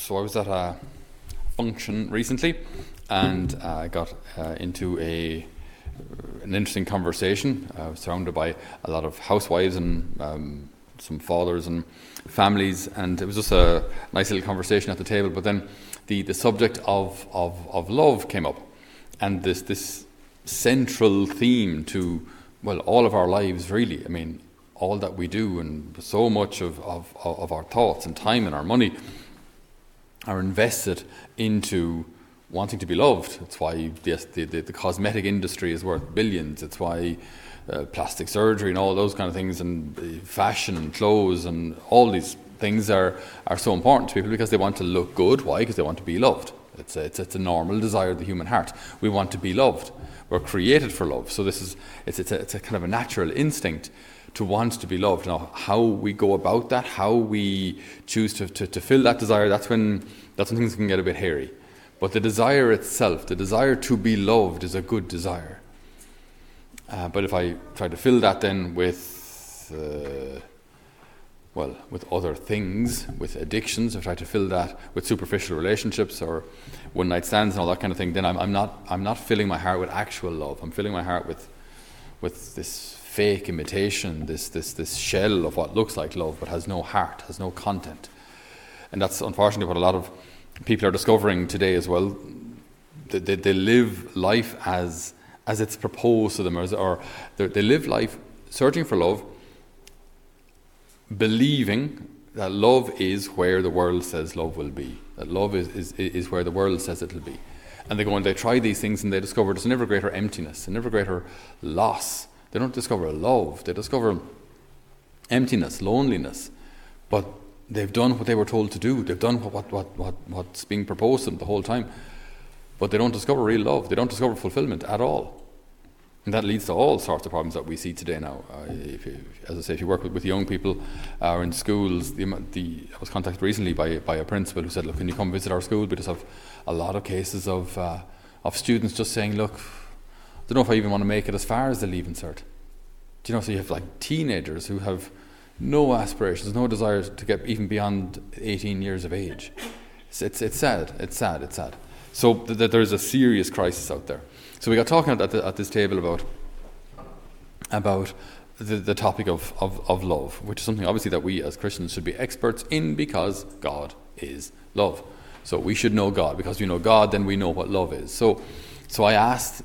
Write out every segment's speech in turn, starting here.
so I was at a function recently, and uh, I got uh, into a an interesting conversation. I was surrounded by a lot of housewives and um, some fathers and families, and it was just a nice little conversation at the table. But then the, the subject of, of, of love came up, and this this central theme to well all of our lives really. I mean, all that we do and so much of, of, of our thoughts and time and our money are invested into wanting to be loved. It's why the, the, the cosmetic industry is worth billions. It's why uh, plastic surgery and all those kind of things, and uh, fashion and clothes and all these things are, are so important to people because they want to look good. Why? Because they want to be loved. It's a, it's, it's a normal desire of the human heart. We want to be loved. We're created for love. So this is it's, it's, a, it's a kind of a natural instinct to want to be loved. Now, how we go about that, how we choose to, to, to fill that desire, that's when, that's when things can get a bit hairy. But the desire itself, the desire to be loved, is a good desire. Uh, but if I try to fill that then with, uh, well, with other things, with addictions, if I try to fill that with superficial relationships or one night stands and all that kind of thing, then I'm, I'm, not, I'm not filling my heart with actual love. I'm filling my heart with, with this fake imitation, this, this, this shell of what looks like love but has no heart, has no content. And that's unfortunately what a lot of people are discovering today as well. They, they, they live life as, as it's proposed to them, or, or they live life searching for love, believing that love is where the world says love will be, that love is, is, is where the world says it will be. And they go and they try these things and they discover there's an ever greater emptiness, an ever greater loss they don't discover love, they discover emptiness, loneliness. But they've done what they were told to do, they've done what, what, what, what, what's being proposed to them the whole time. But they don't discover real love, they don't discover fulfillment at all. And that leads to all sorts of problems that we see today now. Uh, if you, as I say, if you work with, with young people uh, in schools, the, the, I was contacted recently by, by a principal who said, Look, can you come visit our school? We just have a lot of cases of, uh, of students just saying, Look, don't know if I even want to make it as far as the leaving cert. Do you know? So you have like teenagers who have no aspirations, no desire to get even beyond 18 years of age. It's, it's, it's sad. It's sad. It's sad. So th- th- there's a serious crisis out there. So we got talking at, the, at this table about about the, the topic of, of, of love, which is something obviously that we as Christians should be experts in because God is love. So we should know God because we know God, then we know what love is. So so I asked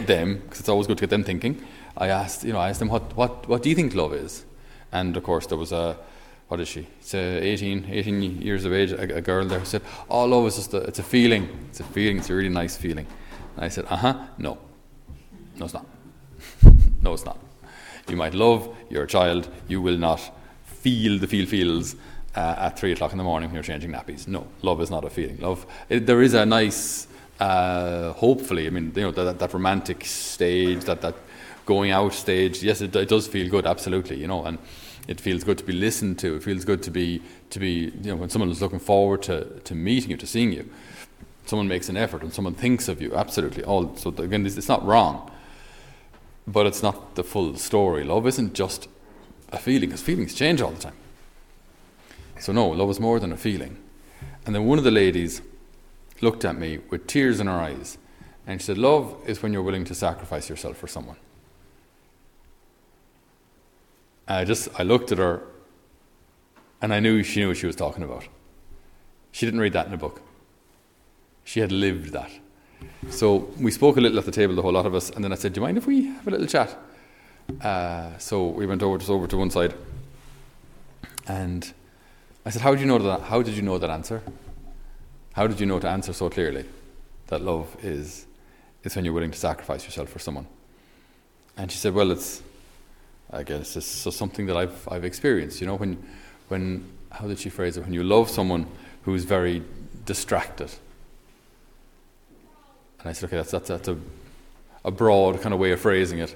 them, because it's always good to get them thinking, I asked, you know, I asked them, what, what, what do you think love is? And of course, there was a, what is she? It's a 18, 18 years of age, a, a girl there said, oh, love is just a, it's a feeling. It's a feeling, it's a really nice feeling. And I said, uh huh, no. No, it's not. no, it's not. You might love your child, you will not feel the feel feels uh, at three o'clock in the morning when you're changing nappies. No, love is not a feeling. Love, it, there is a nice uh, hopefully, I mean, you know, that, that romantic stage, that, that going out stage, yes, it, it, does feel good, absolutely, you know, and it feels good to be listened to. It feels good to be, to be you know, when someone is looking forward to, to meeting you, to seeing you. Someone makes an effort and someone thinks of you, absolutely. All, so again, it's not wrong, but it's not the full story. Love isn't just a feeling, because feelings change all the time. So no, love is more than a feeling. And then one of the ladies, looked at me with tears in her eyes and she said, Love is when you're willing to sacrifice yourself for someone. And I just, I looked at her and I knew she knew what she was talking about. She didn't read that in a book. She had lived that. So we spoke a little at the table, the whole lot of us, and then I said, Do you mind if we have a little chat? Uh, so we went over just over to one side. And I said, How did you know that how did you know that answer? How did you know to answer so clearly that love is, is when you're willing to sacrifice yourself for someone? And she said, Well, it's, I guess it's so something that I've, I've experienced. You know, when, when, how did she phrase it? When you love someone who's very distracted. And I said, Okay, that's, that's, that's a, a broad kind of way of phrasing it.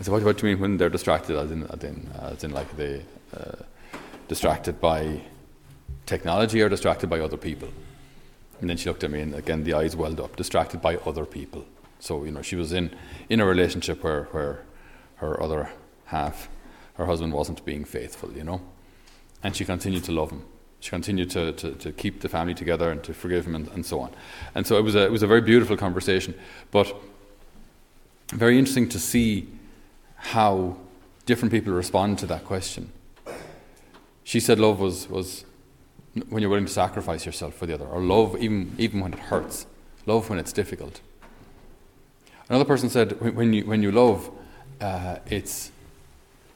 I said, What, what do you mean when they're distracted? As in, as in, as in like they uh, distracted by technology or distracted by other people? And then she looked at me, and again, the eyes welled up, distracted by other people. So, you know, she was in, in a relationship where, where her other half, her husband, wasn't being faithful, you know. And she continued to love him. She continued to, to, to keep the family together and to forgive him and, and so on. And so it was, a, it was a very beautiful conversation, but very interesting to see how different people respond to that question. She said love was, was when you're willing to sacrifice yourself for the other, or love even, even when it hurts, love when it's difficult. Another person said when you, when you love, uh, it's,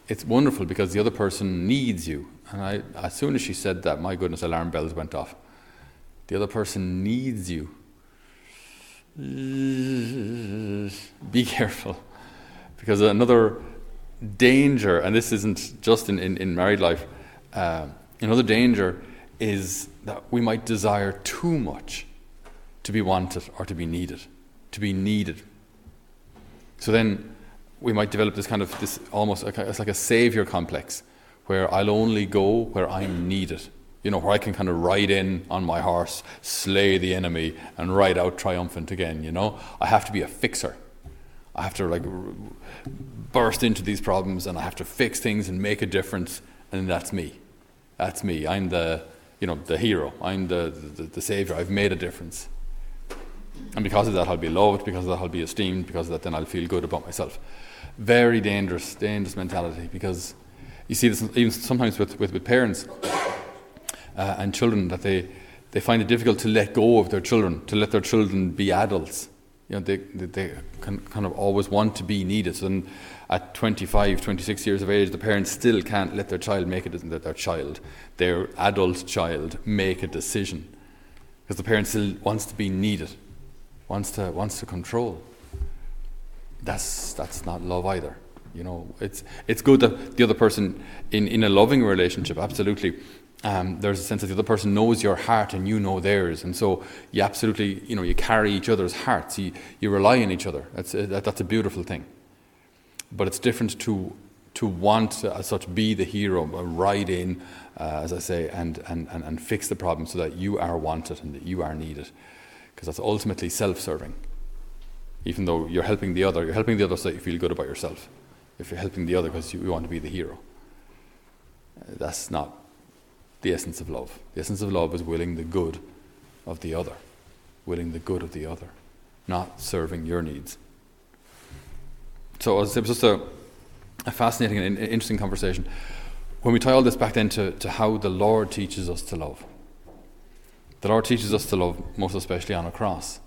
it's wonderful because the other person needs you. And I, as soon as she said that, my goodness, alarm bells went off. The other person needs you. Be careful. Because another danger, and this isn't just in, in, in married life, uh, another danger is that we might desire too much to be wanted or to be needed. To be needed. So then we might develop this kind of, this almost, it's like a savior complex where I'll only go where I'm needed. You know, where I can kind of ride in on my horse, slay the enemy, and ride out triumphant again. You know, I have to be a fixer. I have to like burst into these problems, and I have to fix things and make a difference. And that's me. That's me. I'm the, you know, the hero. I'm the, the, the savior. I've made a difference. And because of that, I'll be loved. Because of that, I'll be esteemed. Because of that, then I'll feel good about myself. Very dangerous, dangerous mentality. Because you see this even sometimes with, with, with parents uh, and children that they, they find it difficult to let go of their children, to let their children be adults. You know, they, they, they can kind of always want to be needed. So then at 25, 26 years of age, the parents still can't let their child make it, their, their child, their adult child, make a decision. Because the parent still wants to be needed, wants to, wants to control. That's, that's not love either. You know, it's it's good that the other person in, in a loving relationship, absolutely. Um, there's a sense that the other person knows your heart and you know theirs, and so you absolutely, you know, you carry each other's hearts. You you rely on each other. That's a, that, that's a beautiful thing. But it's different to to want to, as such be the hero, uh, ride in, uh, as I say, and, and, and, and fix the problem so that you are wanted and that you are needed, because that's ultimately self-serving. Even though you're helping the other, you're helping the other so you feel good about yourself if you're helping the other because you, you want to be the hero. Uh, that's not the essence of love. The essence of love is willing the good of the other, willing the good of the other, not serving your needs. So it was just a, a fascinating and interesting conversation. When we tie all this back then to, to how the Lord teaches us to love, the Lord teaches us to love most especially on a cross.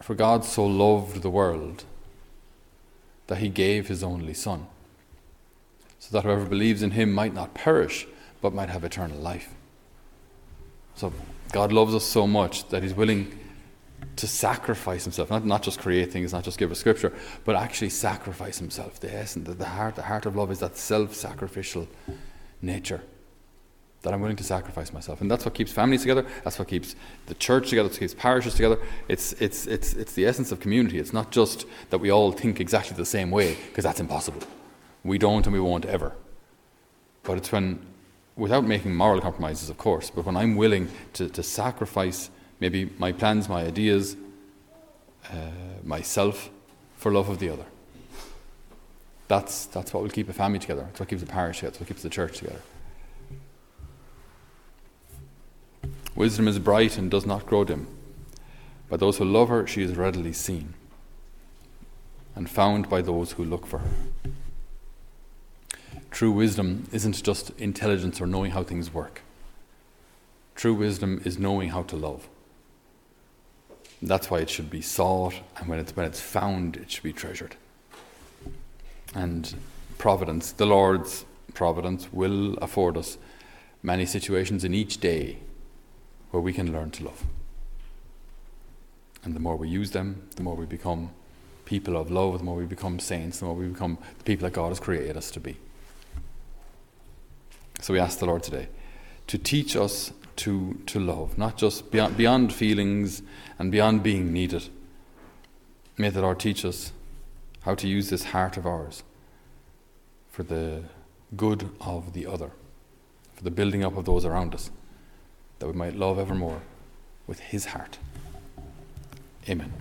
For God so loved the world that he gave his only Son, so that whoever believes in him might not perish, but might have eternal life. So God loves us so much that he's willing to sacrifice himself, not, not just create things, not just give us scripture, but actually sacrifice himself. The essence, the, the heart, the heart of love is that self-sacrificial nature that I'm willing to sacrifice myself. And that's what keeps families together. That's what keeps the church together. It keeps parishes together. It's, it's, it's, it's the essence of community. It's not just that we all think exactly the same way, because that's impossible. We don't and we won't ever. But it's when, without making moral compromises, of course, but when I'm willing to, to sacrifice maybe my plans, my ideas, uh, myself for love of the other. That's, that's what will keep a family together. That's what keeps a parish together. That's what keeps the church together. Wisdom is bright and does not grow dim. By those who love her, she is readily seen and found by those who look for her. True wisdom isn't just intelligence or knowing how things work. True wisdom is knowing how to love. That's why it should be sought, and when it's, when it's found, it should be treasured. And providence, the Lord's providence, will afford us many situations in each day where we can learn to love. And the more we use them, the more we become people of love, the more we become saints, the more we become the people that God has created us to be. So we ask the Lord today to teach us to, to love, not just beyond, beyond feelings and beyond being needed. May the Lord teach us how to use this heart of ours for the good of the other, for the building up of those around us that we might love evermore with his heart. Amen.